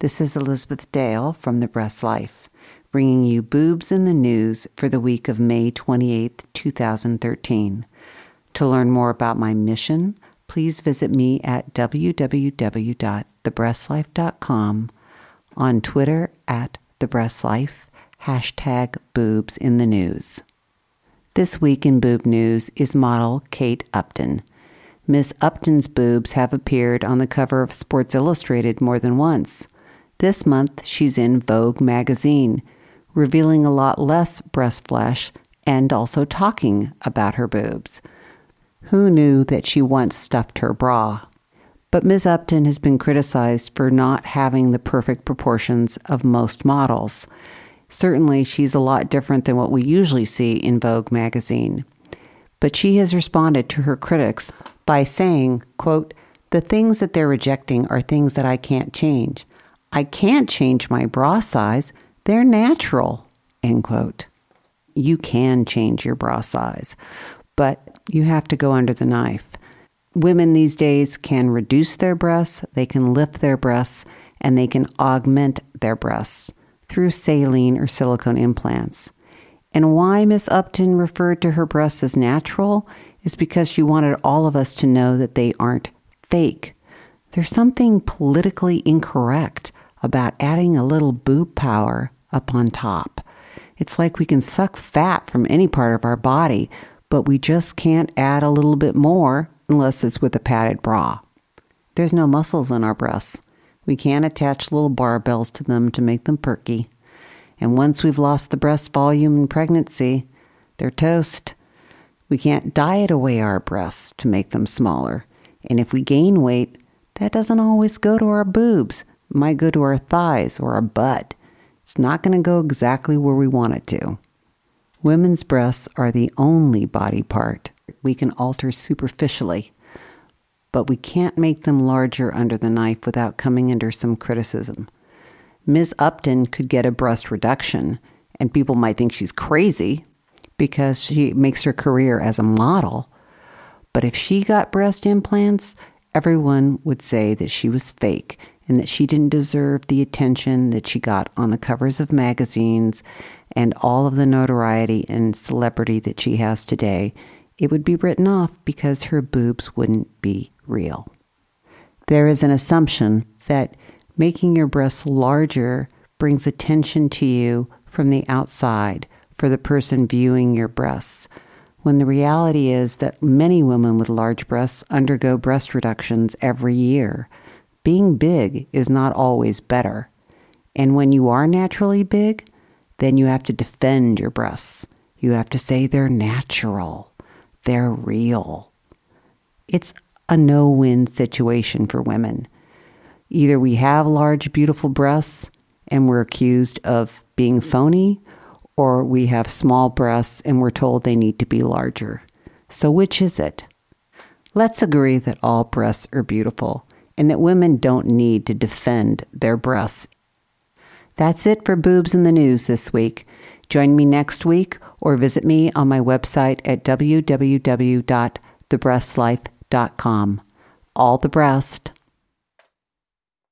This is Elizabeth Dale from The Breast Life, bringing you boobs in the news for the week of May 28, 2013. To learn more about my mission, please visit me at www.thebreastlife.com, on Twitter at TheBreastLife, hashtag boobs in the news. This week in boob news is model Kate Upton. Miss Upton's boobs have appeared on the cover of Sports Illustrated more than once. This month, she's in Vogue magazine, revealing a lot less breast flesh and also talking about her boobs. Who knew that she once stuffed her bra? But Ms. Upton has been criticized for not having the perfect proportions of most models. Certainly, she's a lot different than what we usually see in Vogue magazine. But she has responded to her critics by saying, quote, the things that they're rejecting are things that I can't change. I can't change my bra size. They're natural. End quote. You can change your bra size, but you have to go under the knife. Women these days can reduce their breasts, they can lift their breasts, and they can augment their breasts through saline or silicone implants. And why Miss Upton referred to her breasts as natural is because she wanted all of us to know that they aren't fake. There's something politically incorrect about adding a little boob power up on top. It's like we can suck fat from any part of our body, but we just can't add a little bit more unless it's with a padded bra. There's no muscles in our breasts. We can't attach little barbells to them to make them perky. And once we've lost the breast volume in pregnancy, they're toast. We can't diet away our breasts to make them smaller. And if we gain weight, that doesn't always go to our boobs might go to our thighs or our butt. It's not going to go exactly where we want it to. Women's breasts are the only body part we can alter superficially, but we can't make them larger under the knife without coming under some criticism. Ms. Upton could get a breast reduction, and people might think she's crazy because she makes her career as a model. But if she got breast implants, everyone would say that she was fake and that she didn't deserve the attention that she got on the covers of magazines and all of the notoriety and celebrity that she has today, it would be written off because her boobs wouldn't be real. There is an assumption that making your breasts larger brings attention to you from the outside for the person viewing your breasts, when the reality is that many women with large breasts undergo breast reductions every year being big is not always better. And when you are naturally big, then you have to defend your breasts. You have to say they're natural, they're real. It's a no win situation for women. Either we have large, beautiful breasts and we're accused of being phony, or we have small breasts and we're told they need to be larger. So, which is it? Let's agree that all breasts are beautiful and that women don't need to defend their breasts. That's it for Boobs in the News this week. Join me next week or visit me on my website at www.thebreastlife.com. All the breast.